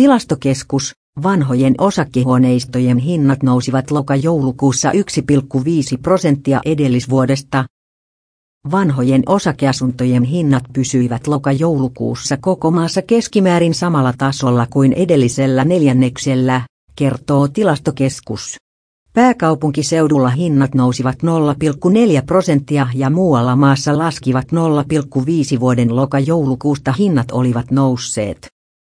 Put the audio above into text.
Tilastokeskus, vanhojen osakkehuoneistojen hinnat nousivat loka-joulukuussa 1,5 prosenttia edellisvuodesta. Vanhojen osakeasuntojen hinnat pysyivät loka-joulukuussa koko maassa keskimäärin samalla tasolla kuin edellisellä neljänneksellä, kertoo tilastokeskus. Pääkaupunkiseudulla hinnat nousivat 0,4 prosenttia ja muualla maassa laskivat 0,5 vuoden loka-joulukuusta hinnat olivat nousseet.